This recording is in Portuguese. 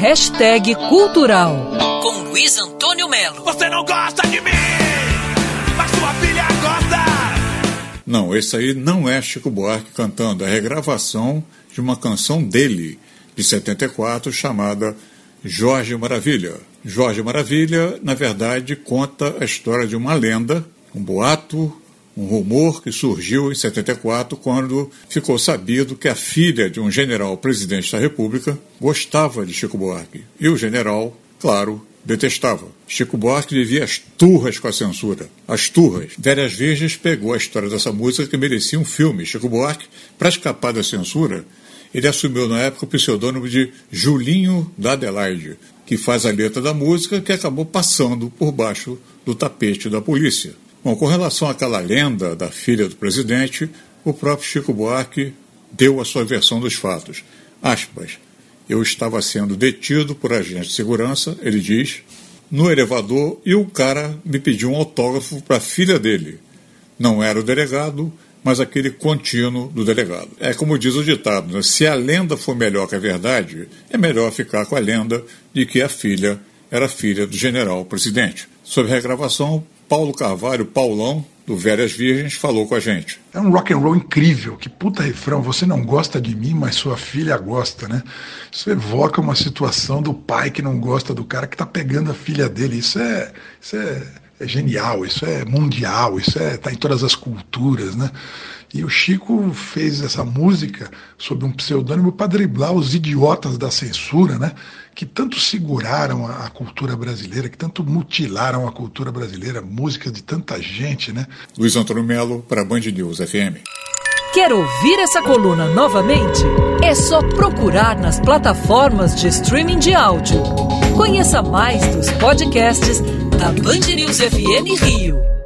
Hashtag Cultural. Com Luiz Antônio Melo. Você não gosta de mim, mas sua filha gosta. Não, esse aí não é Chico Buarque cantando, é a regravação de uma canção dele, de 74, chamada Jorge Maravilha. Jorge Maravilha, na verdade, conta a história de uma lenda, um boato, um rumor que surgiu em 74 quando ficou sabido que a filha de um general presidente da República gostava de Chico Buarque. E o general, claro, detestava. Chico Buarque vivia as turras com a censura. As turras. Velhas Virgens pegou a história dessa música que merecia um filme. Chico Buarque, para escapar da censura, ele assumiu na época o pseudônimo de Julinho da Adelaide, que faz a letra da música que acabou passando por baixo do tapete da polícia. Bom, com relação àquela lenda da filha do presidente, o próprio Chico Buarque deu a sua versão dos fatos. Aspas. Eu estava sendo detido por agente de segurança, ele diz, no elevador e o cara me pediu um autógrafo para a filha dele. Não era o delegado, mas aquele contínuo do delegado. É como diz o ditado: né? se a lenda for melhor que a verdade, é melhor ficar com a lenda de que a filha era filha do general presidente. Sobre a regravação, Paulo Carvalho, Paulão, do Velhas Virgens, falou com a gente. É um rock and roll incrível, que puta refrão, você não gosta de mim, mas sua filha gosta, né? Isso evoca uma situação do pai que não gosta do cara que tá pegando a filha dele. Isso é, isso é, é genial, isso é mundial, isso é tá em todas as culturas, né? E o Chico fez essa música sob um pseudônimo para driblar os idiotas da censura, né? Que tanto seguraram a, a, cultura brasileira, que tanto mutilaram a cultura brasileira, música de tanta gente, né? Luiz Antônio Melo para Band News FM. Quer ouvir essa coluna novamente? É só procurar nas plataformas de streaming de áudio. Conheça mais dos podcasts da Band News FM Rio.